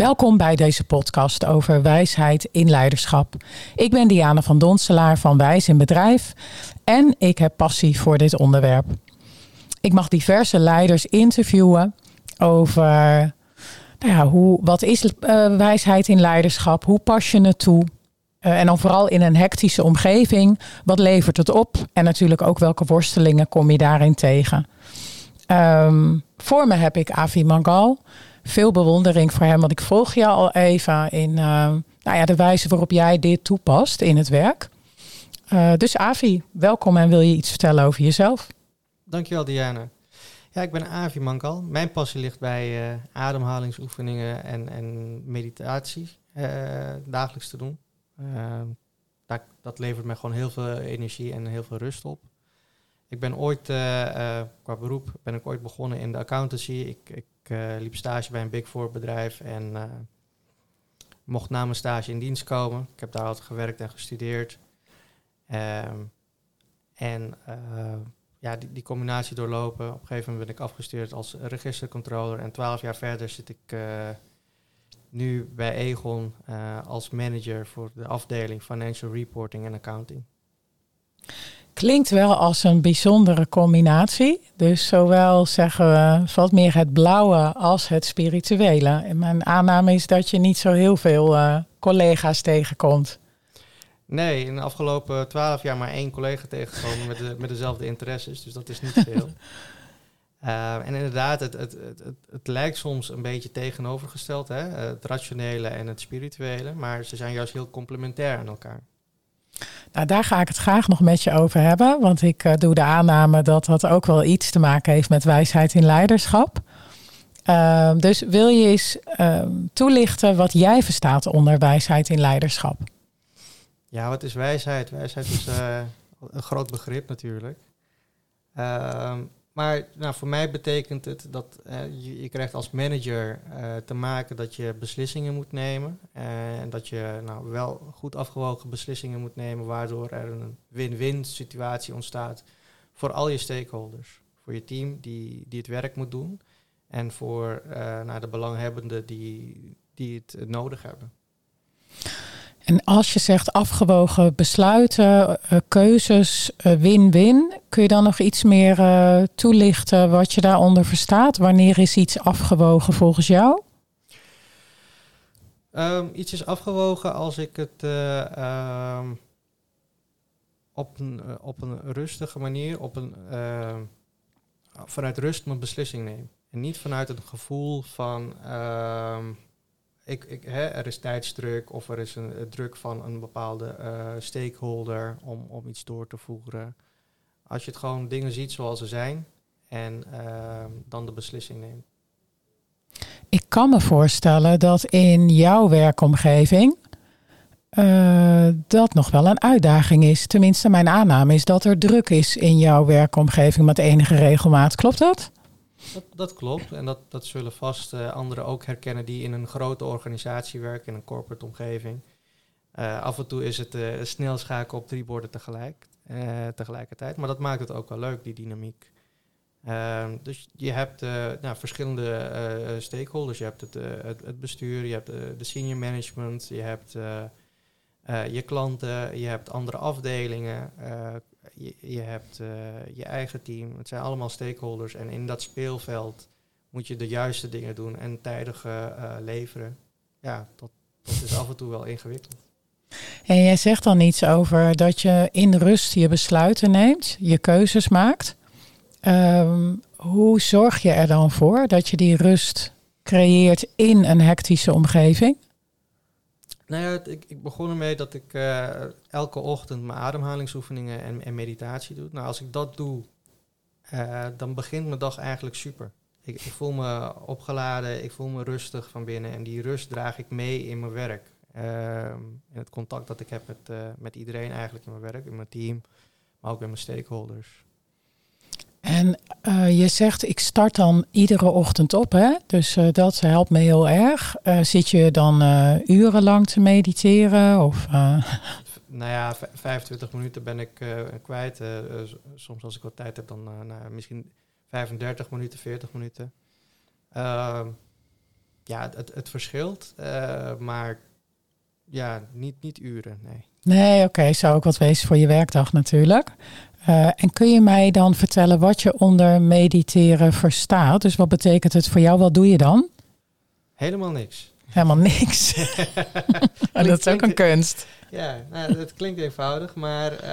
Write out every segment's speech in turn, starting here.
Welkom bij deze podcast over wijsheid in leiderschap. Ik ben Diana van Donselaar van Wijs in Bedrijf en ik heb passie voor dit onderwerp. Ik mag diverse leiders interviewen over nou ja, hoe, wat is uh, wijsheid in leiderschap, hoe pas je het toe uh, en dan vooral in een hectische omgeving, wat levert het op en natuurlijk ook welke worstelingen kom je daarin tegen. Um, voor me heb ik Avi Mangal veel bewondering voor hem. Want ik volg je al even in uh, nou ja, de wijze waarop jij dit toepast in het werk. Uh, dus Avi, welkom en wil je iets vertellen over jezelf? Dankjewel Diana. Ja, ik ben Avi Mankal. Mijn passie ligt bij uh, ademhalingsoefeningen en, en meditatie dagelijks te doen. Dat, dat, levert me gewoon heel veel energie en heel veel rust op. Ik ben ooit, qua beroep, ben ik ooit begonnen in de accountancy. Ik, ik uh, liep stage bij een Big Four bedrijf en mocht na mijn stage in dienst komen. Ik heb daar altijd gewerkt en gestudeerd. Um, en ja, die, die, combinatie doorlopen. Op een gegeven moment ben ik afgestuurd als registercontroller. En twaalf jaar verder zit ik nu bij Egon als manager voor de afdeling Financial Reporting en Accounting. Klinkt wel als een bijzondere combinatie. Dus zowel zeggen we valt meer het blauwe als het spirituele. En mijn aanname is dat je niet zo heel veel uh, collega's tegenkomt. Nee, in de afgelopen twaalf jaar maar één collega tegengekomen met, de, met dezelfde interesses. Dus dat is niet veel. Uh, en inderdaad, het, het, het, het, lijkt soms een beetje tegenovergesteld, hè? het rationele en het spirituele, maar ze zijn juist heel complementair aan elkaar. Nou, daar ga ik het graag nog met je over hebben. Want ik uh, doe de aanname dat dat ook wel iets te maken heeft met wijsheid in leiderschap. Uh, dus wil je eens uh, toelichten wat jij verstaat onder wijsheid in leiderschap? Ja, wat is wijsheid? Wijsheid is eh, een groot begrip natuurlijk. Maar nou, voor mij betekent het dat uh, je, krijgt als manager uh, te maken dat je beslissingen moet nemen. Uh, en dat je nou, wel goed afgewogen beslissingen moet nemen, waardoor er een win-win situatie ontstaat voor al je stakeholders. Voor je team die, die het werk moet doen en voor nou, de belanghebbenden die, die het nodig hebben. En als je zegt afgewogen besluiten, uh, keuzes, uh, win-win, kun je dan nog iets meer uh, toelichten wat je daaronder verstaat? Wanneer is iets afgewogen volgens jou? Um, iets is afgewogen als ik het um, op, een, op een rustige manier, op een, ehm, vanuit rust mijn beslissing neem. En niet vanuit een gevoel van ik, ik, hè, er is tijdsdruk of er is een, druk van een bepaalde uh, stakeholder om, om iets door te voeren. Als je het gewoon dingen ziet zoals ze zijn en uh, dan de beslissing neemt. Ik kan me voorstellen dat in jouw werkomgeving uh, dat nog wel een uitdaging is. Tenminste, mijn aanname is dat er druk is in jouw werkomgeving met enige regelmaat. Klopt dat? Dat, dat klopt. En dat, dat zullen vast uh, anderen ook herkennen die in een grote organisatie werken, in een corporate omgeving. Uh, af en toe is het uh, snel schakelen op drie borden tegelijk, tegelijkertijd. Maar dat maakt het ook wel leuk, die dynamiek. Ehm, dus je hebt nou, verschillende stakeholders. Je hebt het, het, het, bestuur, je hebt de senior management, je hebt je klanten, je hebt andere afdelingen, je, je hebt uh, je eigen team. Het zijn allemaal stakeholders. En in dat speelveld moet je de juiste dingen doen en tijdig uh, leveren. Ja, dat, dat is af en toe wel ingewikkeld. En jij zegt dan iets over dat je in rust je besluiten neemt, je keuzes maakt. Um, hoe zorg je er dan voor dat je die rust creëert in een hectische omgeving? Nou ja, ik, ik begon ermee dat ik uh, elke ochtend mijn ademhalingsoefeningen en, en, meditatie doe. Nou, als ik dat doe, uh, dan begint mijn dag eigenlijk super. Ik, ik, voel me opgeladen, ik voel me rustig van binnen en die rust draag ik mee in mijn werk. Uh, in het contact dat ik heb met, uh, met iedereen eigenlijk in mijn werk, in mijn team, maar ook met mijn stakeholders. En uh, je zegt, ik start dan iedere ochtend op, hè? dus uh, dat helpt me heel erg. Uh, zit je dan urenlang te mediteren? Of, Nou ja, 25 minuten ben ik kwijt. soms als ik wat tijd heb, dan nou, misschien 35 minuten, 40 minuten. Ehm, ja, het, het verschilt, maar ja, niet, niet uren, nee. Nee, oké, zou ook wat wezen voor je werkdag natuurlijk. Uh, en kun je mij dan vertellen wat je onder mediteren verstaat? Dus wat betekent het voor jou? Wat doe je dan? Helemaal niks. Helemaal niks. dat is ook een kunst. Ja, nou, het klinkt eenvoudig, maar uh,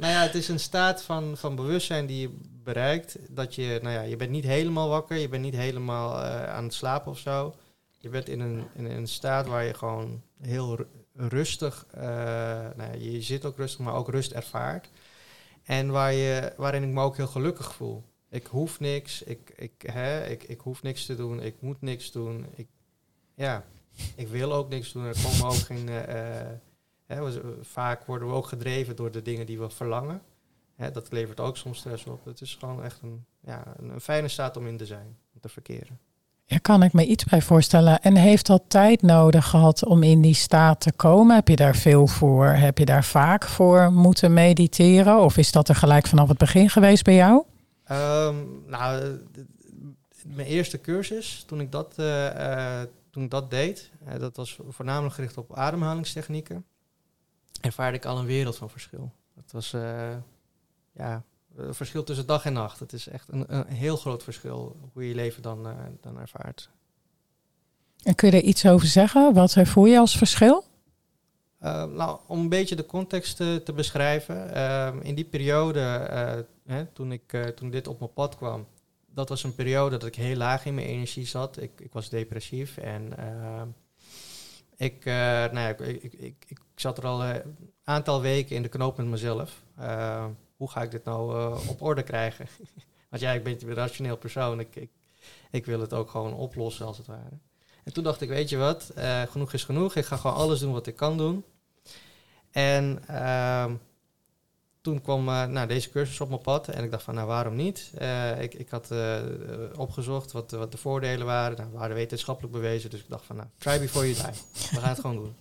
nou ja, het is een staat van, van bewustzijn die je bereikt. Dat je, nou ja, je bent niet helemaal wakker, je bent niet helemaal uh, aan het slapen of zo. Je bent in een, in een staat waar je gewoon heel rustig, uh, nou ja, je zit ook rustig, maar ook rust ervaart. En waar je, waarin ik me ook heel gelukkig voel. Ik hoef niks, ik, ik, hè, ik, ik hoef niks te doen, ik moet niks doen. Ik, ja, ik wil ook niks doen. Er komen ook geen. Uh, hè, we, vaak worden we ook gedreven door de dingen die we verlangen. Hè, dat levert ook soms stress op. Het is gewoon echt een, ja, een, een fijne staat om in te zijn, om te verkeren. Ja, kan ik me iets bij voorstellen. En heeft dat tijd nodig gehad om in die staat te komen? Heb je daar veel voor? Heb je daar vaak voor moeten mediteren? Of is dat er gelijk vanaf het begin geweest bij jou? Um, nou, mijn eerste cursus, toen ik dat, uh, uh, toen ik dat deed, dat was voornamelijk gericht op ademhalingstechnieken, ervaarde ik al een wereld van verschil. Het was, ja, verschil tussen dag en nacht. Het is echt een, een heel groot verschil hoe je je leven dan, uh, dan ervaart. En kun je er iets over zeggen? Wat voel je als verschil? Uh, nou, om een beetje de context te, te beschrijven. Uh, in die periode, hè, toen, ik, toen dit op mijn pad kwam, dat was een periode dat ik heel laag in mijn energie zat. Ik, ik was depressief en ik, nou ja, ik, ik, ik, ik, zat er al een aantal weken in de knoop met mezelf hoe ga ik dit nou uh, op orde krijgen? Want ja, ik ben een rationeel persoon. Ik, ik, wil het ook gewoon oplossen, als het ware. En toen dacht ik, weet je wat, uh, genoeg is genoeg. Ik ga gewoon alles doen wat ik kan doen. En uh, toen kwam uh, nou, deze cursus op mijn pad. En ik dacht van, nou, waarom niet? ik, ik had opgezocht wat, wat de voordelen waren. Nou, waren wetenschappelijk bewezen. Dus ik dacht van, nou, try before you die. We gaan het gewoon doen.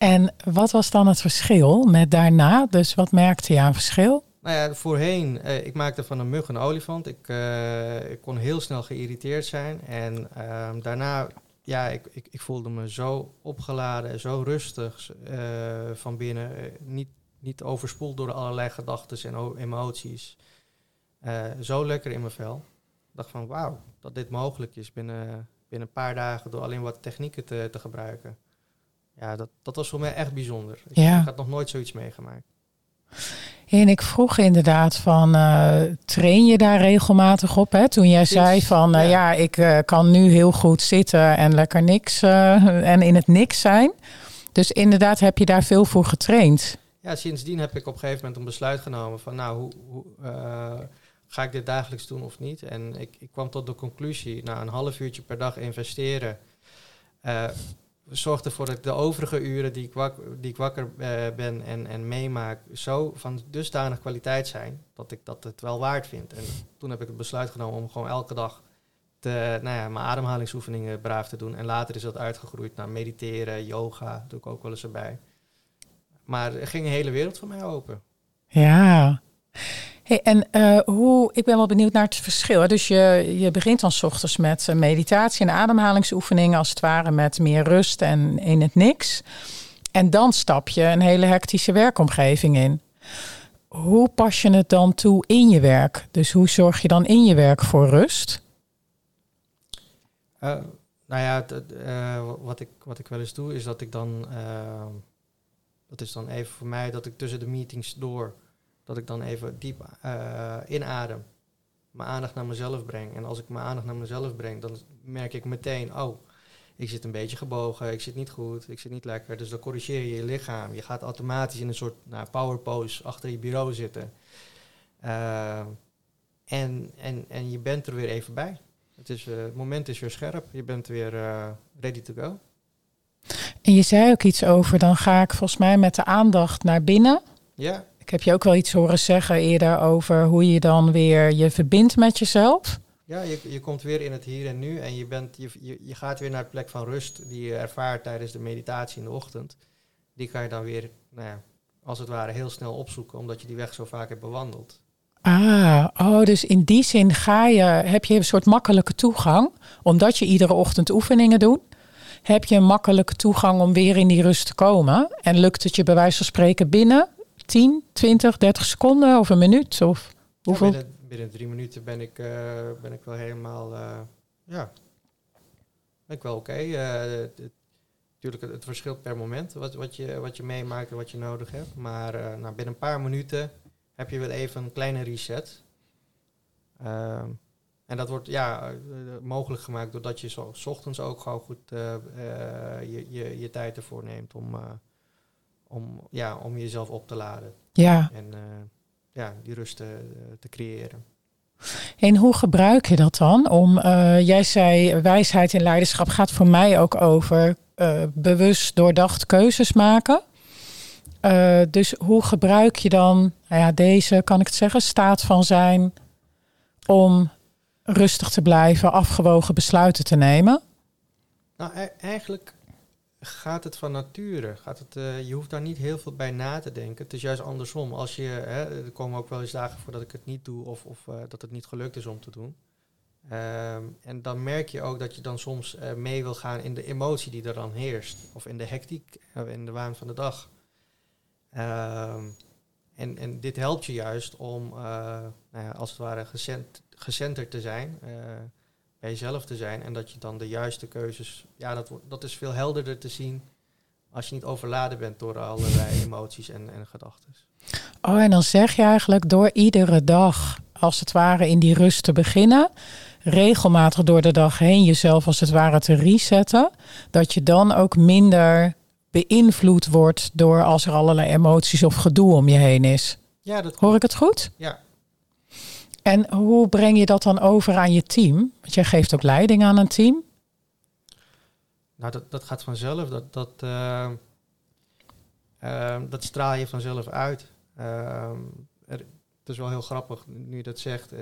En wat was dan het verschil met daarna? Dus wat merkte je aan verschil? Nou ja, voorheen, uh, ik maakte van een mug een olifant. Ik, uh, ik kon heel snel geïrriteerd zijn. En uh, daarna, ja, ik, ik, ik, voelde me zo opgeladen, zo rustig uh, van binnen. niet, niet overspoeld door allerlei gedachten en emoties. zo lekker in mijn vel. Ik dacht van, wauw, dat dit mogelijk is binnen, binnen een paar dagen door alleen wat technieken te, te gebruiken ja, dat, dat was voor mij echt bijzonder. Ik, ja. ik had nog nooit zoiets meegemaakt. En ik vroeg inderdaad van, uh, train je daar regelmatig op? Hè? Toen jij zei van, uh, ja. ja, ik uh, kan nu heel goed zitten en lekker niks en in het niks zijn. Dus inderdaad heb je daar veel voor getraind. Ja, sindsdien heb ik op een gegeven moment een besluit genomen van, nou, hoe, hoe ga ik dit dagelijks doen of niet? En ik, ik kwam tot de conclusie, na een half uurtje per dag investeren, zorgt ervoor dat de overige uren die ik, die wakker uh, ben en, en meemaak, zo van dusdanig kwaliteit zijn dat ik dat het wel waard vind. En toen heb ik het besluit genomen om gewoon elke dag te, nou ja, mijn ademhalingsoefeningen braaf te doen. En later is dat uitgegroeid naar mediteren, yoga, doe ik ook wel eens erbij. Maar er ging een hele wereld voor mij open. Ja, En uh, hoe, ik ben wel benieuwd naar het verschil. Dus je, je begint dan s ochtends met uh, meditatie en ademhalingsoefeningen, als het ware met meer rust en in het niks. En dan stap je een hele hectische werkomgeving in. Hoe pas je het dan toe in je werk? Dus hoe zorg je dan in je werk voor rust? Uh, nou ja, wat, ik, wat ik wel eens doe, is dat ik dan. dat is dan even voor mij dat ik tussen de meetings door dat ik dan even diep uh, inadem, mijn aandacht naar mezelf breng. En als ik mijn aandacht naar mezelf breng, dan merk ik meteen, oh, ik zit een beetje gebogen, ik zit niet goed, ik zit niet lekker. Dus dan corrigeer je je lichaam. Je gaat automatisch in een soort nou, power pose achter je bureau zitten. Uh, en, en, en je bent er weer even bij. Het, is, uh, het moment is weer scherp, je bent weer ready to go. En je zei ook iets over, dan ga ik volgens mij met de aandacht naar binnen. Ja. Ik heb je ook wel iets horen zeggen eerder over hoe je dan weer je verbindt met jezelf. Ja, je, je komt weer in het hier en nu en je, bent, je, je, je gaat weer naar de plek van rust die je ervaart tijdens de meditatie in de ochtend. Die kan je dan weer, nou ja, als het ware, heel snel opzoeken, omdat je die weg zo vaak hebt bewandeld. Ah, oh, dus in die zin ga je, heb je een soort makkelijke toegang, omdat je iedere ochtend oefeningen doet. Heb je een makkelijke toegang om weer in die rust te komen? En lukt het je bij wijze van spreken binnen 10, 20, 30 seconden of een minuut? Of hoeveel? binnen, binnen, drie minuten ben ik, uh, ben ik wel helemaal, uh, ja, ben ik wel oké. Okay. Uh, natuurlijk, het, het, verschilt per moment wat, wat, je, wat je meemaakt en wat je nodig hebt. Maar nou, binnen een paar minuten heb je wel even een kleine reset. Ehm, en dat wordt ja, mogelijk gemaakt doordat je zo, s ochtends ook gewoon goed je, je, je tijd ervoor neemt om om, ja, om jezelf op te laden. Ja. En uh, ja, die rust te, te, creëren. En hoe gebruik je dat dan? Om, uh, jij zei, wijsheid in leiderschap gaat voor mij ook over uh, bewust doordacht keuzes maken. dus hoe gebruik je dan nou ja, deze, kan ik het zeggen, staat van zijn om rustig te blijven, afgewogen besluiten te nemen? Nou, e eigenlijk gaat het van nature. Gaat het, uh, je hoeft daar niet heel veel bij na te denken. Het is juist andersom. Als je, hè, er komen ook wel eens dagen voor dat ik het niet doe of, of uh, dat het niet gelukt is om te doen. Um, en dan merk je ook dat je dan soms uh, mee wil gaan in de emotie die er dan heerst. Of in de hectiek, in de waan van de dag. Um, en, en dit helpt je juist om, nou ja, als het ware, gecent, gecenterd te zijn bij jezelf te zijn en dat je dan de juiste keuzes, ja, dat, dat is veel helderder te zien als je niet overladen bent door allerlei emoties en, en gedachten. Oh, en dan zeg je eigenlijk door iedere dag, als het ware, in die rust te beginnen, regelmatig door de dag heen jezelf als het ware te resetten, dat je dan ook minder beïnvloed wordt door als er allerlei emoties of gedoe om je heen is. Ja, dat Hoor ik het goed? Ja, en hoe breng je dat dan over aan je team? Want jij geeft ook leiding aan een team. Nou, dat, dat gaat vanzelf. Dat, dat, uh, uh, dat straal je vanzelf uit. Er, het is wel heel grappig nu je dat zegt.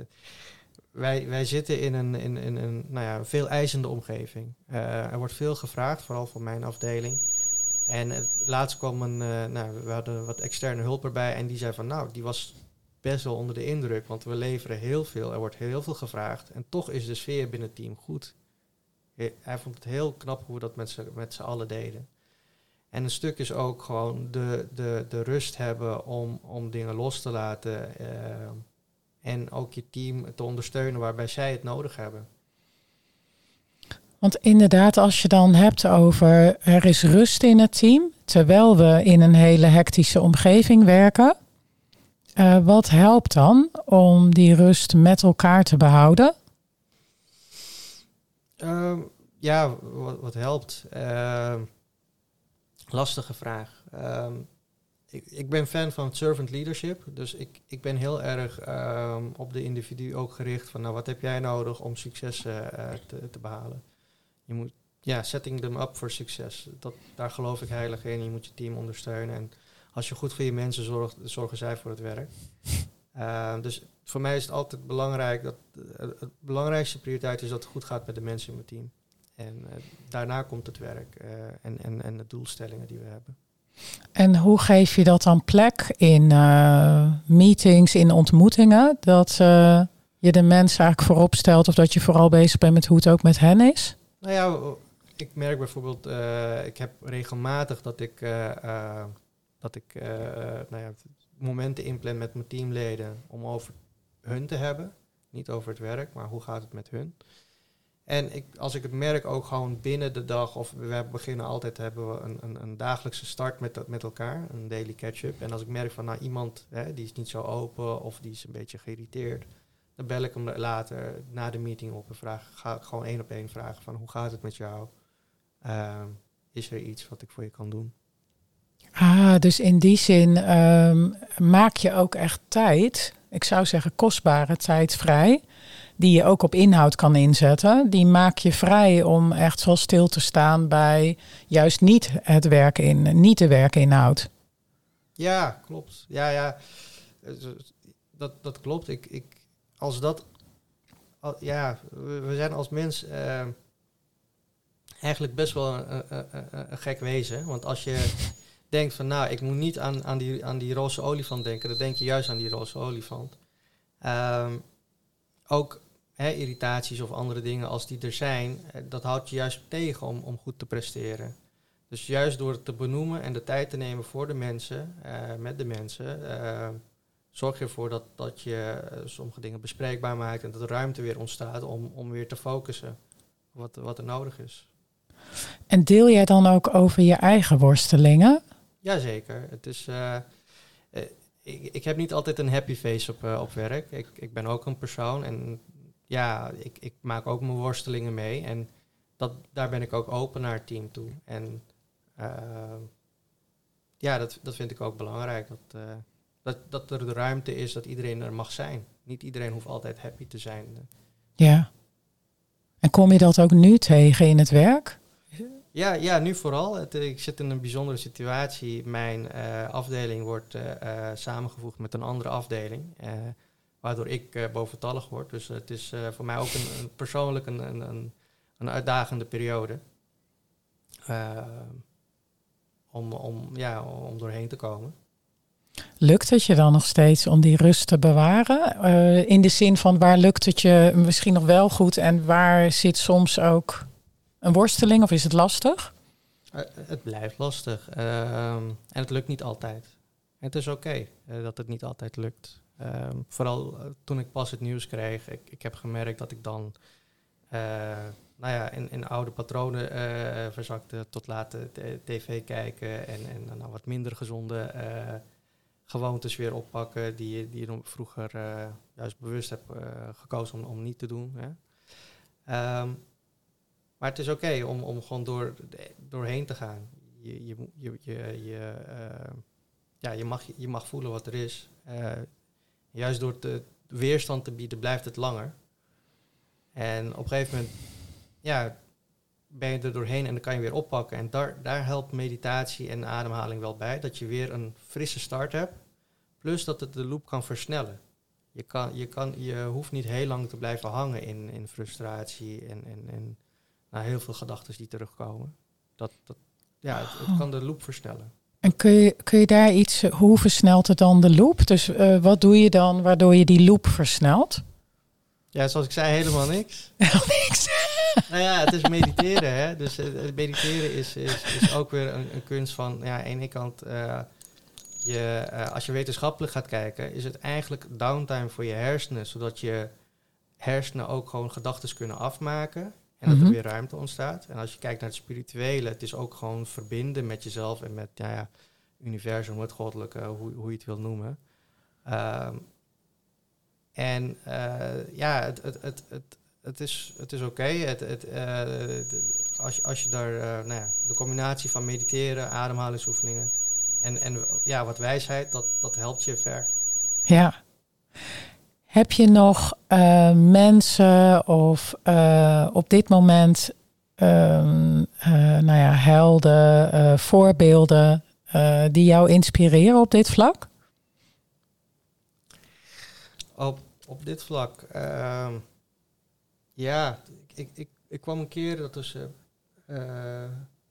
wij, wij zitten in een, in, in een nou ja, veel eisende omgeving. er wordt veel gevraagd, vooral van mijn afdeling. En laatst kwam een, nou, we hadden wat externe hulp erbij en die zei van, nou, die was best wel onder de indruk, want we leveren heel veel, er wordt heel veel gevraagd en toch is de sfeer binnen het team goed. Hij vond het heel knap hoe we dat met z'n, allen deden. En een stuk is ook gewoon de, de, de rust hebben om, om dingen los te laten uh, en ook je team te ondersteunen waarbij zij het nodig hebben. Want inderdaad, als je dan hebt over er is rust in het team, terwijl we in een hele hectische omgeving werken, uh, wat helpt dan om die rust met elkaar te behouden? Uh, ja, wat, wat helpt? Uh, lastige vraag. Ehm, ik, ik, ben fan van servant leadership, dus ik, ik ben heel erg ehm, op de individu ook gericht van nou, wat heb jij nodig om succes uh, te, te behalen? Je moet, ja, setting them up voor succes. Dat, daar geloof ik heilig in. Je moet je team ondersteunen en als je goed voor je mensen zorgt, zorgen zij voor het werk. Uh, dus voor mij is het altijd belangrijk dat uh, het belangrijkste prioriteit is dat het goed gaat met de mensen in mijn team. En uh, daarna komt het werk en, en, en de doelstellingen die we hebben. En hoe geef je dat dan plek in meetings, in ontmoetingen? Dat je de mensen eigenlijk voorop stelt of dat je vooral bezig bent met hoe het ook met hen is? Nou ja, ik merk bijvoorbeeld, ik heb regelmatig dat ik dat ik uh, nou ja, momenten inplan met mijn teamleden om over hun te hebben. Niet over het werk, maar hoe gaat het met hun. En ik, als ik het merk ook gewoon binnen de dag, of we beginnen altijd, hebben we een, een, een dagelijkse start met, met elkaar, een daily catch-up. En als ik merk van nou iemand hè, die is niet zo open of die is een beetje geïrriteerd, dan bel ik hem later na de meeting op en vraag, ga ik gewoon één op één vragen van hoe gaat het met jou? Uh, is er iets wat ik voor je kan doen? Ah, dus in die zin um, maak je ook echt tijd, ik zou zeggen kostbare tijd vrij, die je ook op inhoud kan inzetten. Die maak je vrij om echt wel stil te staan bij juist niet het werken in, niet de werkinhoud. Ja, klopt. Ja, ja. Dat, dat klopt. Ik, ik, als dat, ja, we zijn als mens uh, eigenlijk best wel een, een, een, een gek wezen. Want als je denkt van nou, ik moet niet aan, aan, die, aan die roze olifant denken, dan denk je juist aan die roze olifant. Ehm, ook hè, irritaties of andere dingen als die er zijn, eh, dat houdt je juist tegen om, om goed te presteren. Dus juist door het te benoemen en de tijd te nemen voor de mensen, eh, met de mensen, eh, zorg je ervoor dat, dat je sommige dingen bespreekbaar maakt en dat er ruimte weer ontstaat om, om weer te focussen wat, wat er nodig is. En deel jij dan ook over je eigen worstelingen? Jazeker. Het is, ik, ik heb niet altijd een happy face op, op werk. Ik, ik ben ook een persoon en ja, ik, ik maak ook mijn worstelingen mee. En dat, daar ben ik ook open naar het team toe. En uh, ja, dat, dat vind ik ook belangrijk. Dat, uh, dat, dat er de ruimte is dat iedereen er mag zijn. Niet iedereen hoeft altijd happy te zijn. Ja. En kom je dat ook nu tegen in het werk? Ja, ja nu vooral. Het, ik zit in een bijzondere situatie. Mijn uh, afdeling wordt samengevoegd met een andere afdeling waardoor ik boventallig word. Dus het is voor mij ook een, een persoonlijk een, een, een, uitdagende periode. Om, om, ja, om doorheen te komen. Lukt het je dan nog steeds om die rust te bewaren? in de zin van waar lukt het je misschien nog wel goed en waar zit soms ook een worsteling of is het lastig? het blijft lastig ehm, en het lukt niet altijd. Het is oké okay, dat het niet altijd lukt. Um, vooral eh, toen ik pas het nieuws kreeg, ik, ik heb gemerkt dat ik dan nou ja, in, in oude patronen verzakte tot laten tv kijken en, en nou, wat minder gezonde gewoontes weer oppakken die, die je vroeger juist bewust hebt gekozen om, om niet te doen. Hè. Um, maar het is oké om, om gewoon door, doorheen te gaan. Je, je, je, je, je ja, je, mag, je mag voelen wat er is juist door te, weerstand te bieden, blijft het langer. En op een gegeven moment, ja, ben je er doorheen en dan kan je weer oppakken. En daar, daar helpt meditatie en ademhaling wel bij. Dat je weer een frisse start hebt. Plus dat het de loop kan versnellen. Je, kan, je, kan, je hoeft niet heel lang te blijven hangen in, in frustratie en, en, en nou, heel veel gedachten die terugkomen. Dat, dat, ja, het, het kan de loop versnellen. En kun je, kun je daar iets, hoe versnelt het dan de loop? Dus uh, wat doe je dan waardoor je die loop versnelt? Ja, zoals ik zei, helemaal niks. Helemaal niks. nou ja, het is mediteren. Hè? Dus uh, mediteren is, is, is ook weer een, een kunst van, ja, aan de ene kant, uh, je, als je wetenschappelijk gaat kijken, is het eigenlijk downtime voor je hersenen, zodat je hersenen ook gewoon gedachten kunnen afmaken. En dat er mhm. weer ruimte ontstaat. En als je kijkt naar het spirituele, het is ook gewoon verbinden met jezelf en met ja, ja universum, het goddelijke, hoe, hoe je het wil noemen. Um, en uh, ja, het, het, het, het, het is, het is oké. Okay. Het, het, uh, als, je, als je daar, uh, nou ja, de combinatie van mediteren, ademhalingsoefeningen en, en ja, wat wijsheid, dat, dat helpt je ver. Ja. Heb je nog uh, mensen of uh, op dit moment um, uh, nou ja, helden, voorbeelden die jou inspireren op dit vlak? Op, op dit vlak, ehm, ja, ik, ik, ik kwam een keer, dat was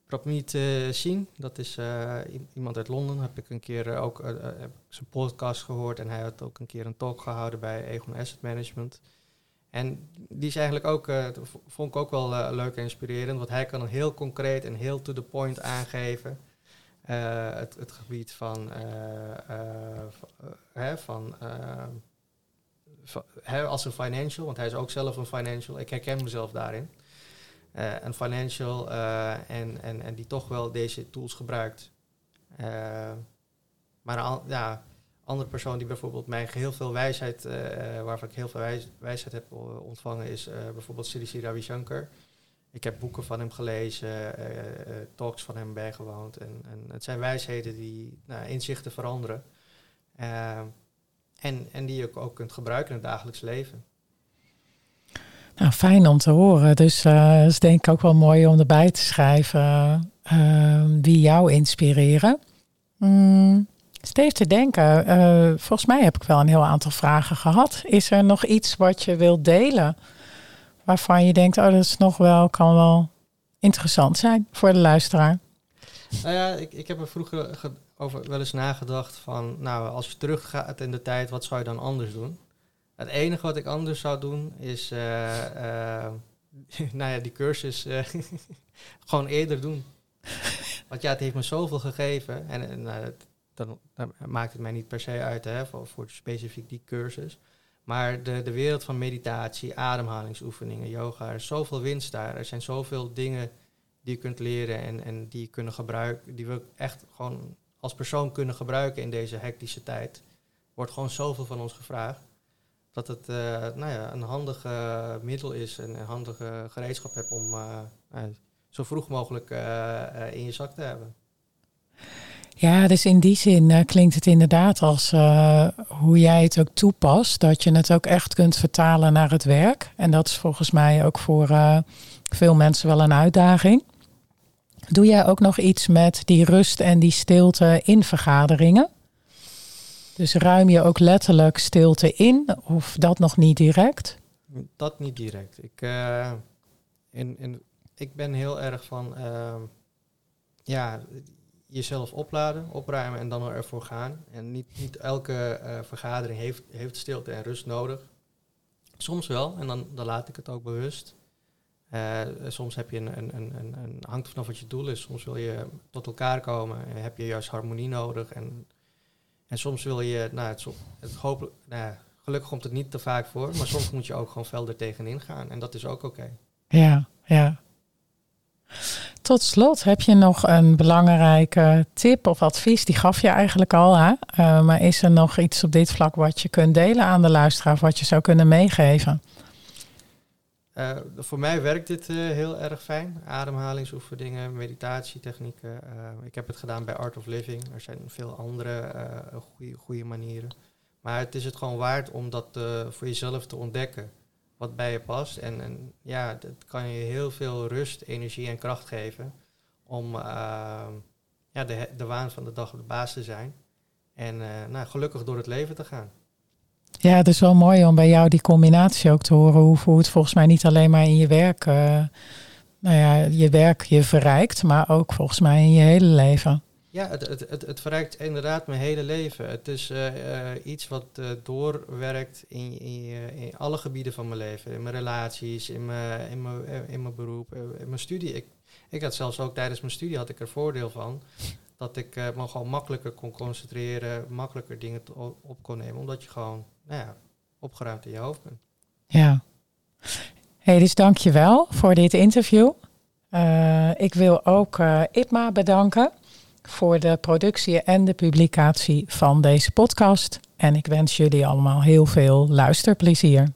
Prabmeet uh, zien. Dat is uh, iemand uit Londen. Heb ik een keer uh, ook heb zijn podcast gehoord. En hij had ook een keer een talk gehouden bij Egon Asset Management. En die is eigenlijk ook, vond ik ook wel leuk en inspirerend. Want hij kan heel concreet en heel to the point aangeven. Het, het, gebied van, hè, van hè, als een financial. Want hij is ook zelf een financial. Ik herken mezelf daarin. Eh, een financial eh, en, en, en die toch wel deze tools gebruikt. Eh, maar een ja, andere persoon die bijvoorbeeld mij heel veel wijsheid, waarvan ik heel veel wijsheid heb ontvangen, is bijvoorbeeld Sri Ravi Shankar. Ik heb boeken van hem gelezen, talks van hem bijgewoond. En, en het zijn wijsheden die nou, inzichten veranderen. en, en die je ook kunt gebruiken in het dagelijks leven. Nou, fijn om te horen. Dus uh, is denk ik ook wel mooi om erbij te schrijven uh, wie jou inspireren. Mm, Steef te denken, uh, volgens mij heb ik wel een heel aantal vragen gehad. Is er nog iets wat je wilt delen waarvan je denkt, oh dat is nog wel, kan wel interessant zijn voor de luisteraar? Nou ja, ik, ik heb er vroeger over wel eens nagedacht van, nou als je teruggaat in de tijd, wat zou je dan anders doen? Het enige wat ik anders zou doen is, nou ja, die cursus gewoon eerder doen. Want ja, het heeft me zoveel gegeven. En, en nou, dan, maakt het mij niet per se uit hè, voor, voor specifiek die cursus. Maar de, de wereld van meditatie, ademhalingsoefeningen, yoga, er is zoveel winst daar. Er zijn zoveel dingen die je kunt leren en, en die kunnen gebruiken, die we echt gewoon als persoon kunnen gebruiken in deze hectische tijd. Wordt gewoon zoveel van ons gevraagd. Dat het uh, nou ja, een handig middel is en een handige gereedschap hebt om uh, zo vroeg mogelijk uh, in je zak te hebben. Ja, dus in die zin klinkt het inderdaad als hoe jij het ook toepast, dat je het ook echt kunt vertalen naar het werk. En dat is volgens mij ook voor veel mensen wel een uitdaging. Doe jij ook nog iets met die rust en die stilte in vergaderingen? Dus ruim je ook letterlijk stilte in, of dat nog niet direct? Dat niet direct. Ik, in, in, ik ben heel erg van, ja, jezelf opladen, opruimen en dan ervoor gaan. En niet, niet elke uh, vergadering heeft, heeft stilte en rust nodig. Soms wel, en dan, dan laat ik het ook bewust. Uh, soms heb je een, een, een, een, hangt vanaf wat je doel is. Soms wil je tot elkaar komen en heb je juist harmonie nodig. En, en soms wil je, nou, het, het hopelijk, nou, gelukkig komt het niet te vaak voor, maar soms moet je ook gewoon fel er tegenin gaan. En dat is ook oké. Ja, ja. Tot slot, heb je nog een belangrijke tip of advies? Die gaf je eigenlijk al, hè? Uh, maar is er nog iets op dit vlak wat je kunt delen aan de luisteraar, wat je zou kunnen meegeven? Uh, voor mij werkt dit uh, heel erg fijn. Ademhalingsoefeningen, meditatietechnieken. ik heb het gedaan bij Art of Living. Er zijn veel andere goede manieren. Maar het is het gewoon waard om dat voor jezelf te ontdekken wat bij je past. En, en ja, dat kan je heel veel rust, energie en kracht geven om uh, ja, de, de waan van de dag op de baas te zijn. En uh, nou, gelukkig door het leven te gaan. Ja, het is wel mooi om bij jou die combinatie ook te horen. Hoe, hoe het volgens mij niet alleen maar in je werk, uh, nou ja, je werk je verrijkt, maar ook volgens mij in je hele leven. Ja, het, het, het, het verrijkt inderdaad mijn hele leven. Het is uh, iets wat doorwerkt in, in, in, alle gebieden van mijn leven. In mijn relaties, in mijn, in mijn, in mijn beroep, in mijn studie. Ik, ik had zelfs ook tijdens mijn studie had ik er voordeel van. Dat ik me gewoon makkelijker kon concentreren, makkelijker dingen op kon nemen. Omdat je gewoon nou ja, opgeruimd in je hoofd bent. Ja. Hey, dus dank je wel voor dit interview. ik wil ook IPMA bedanken voor de productie en de publicatie van deze podcast. En ik wens jullie allemaal heel veel luisterplezier.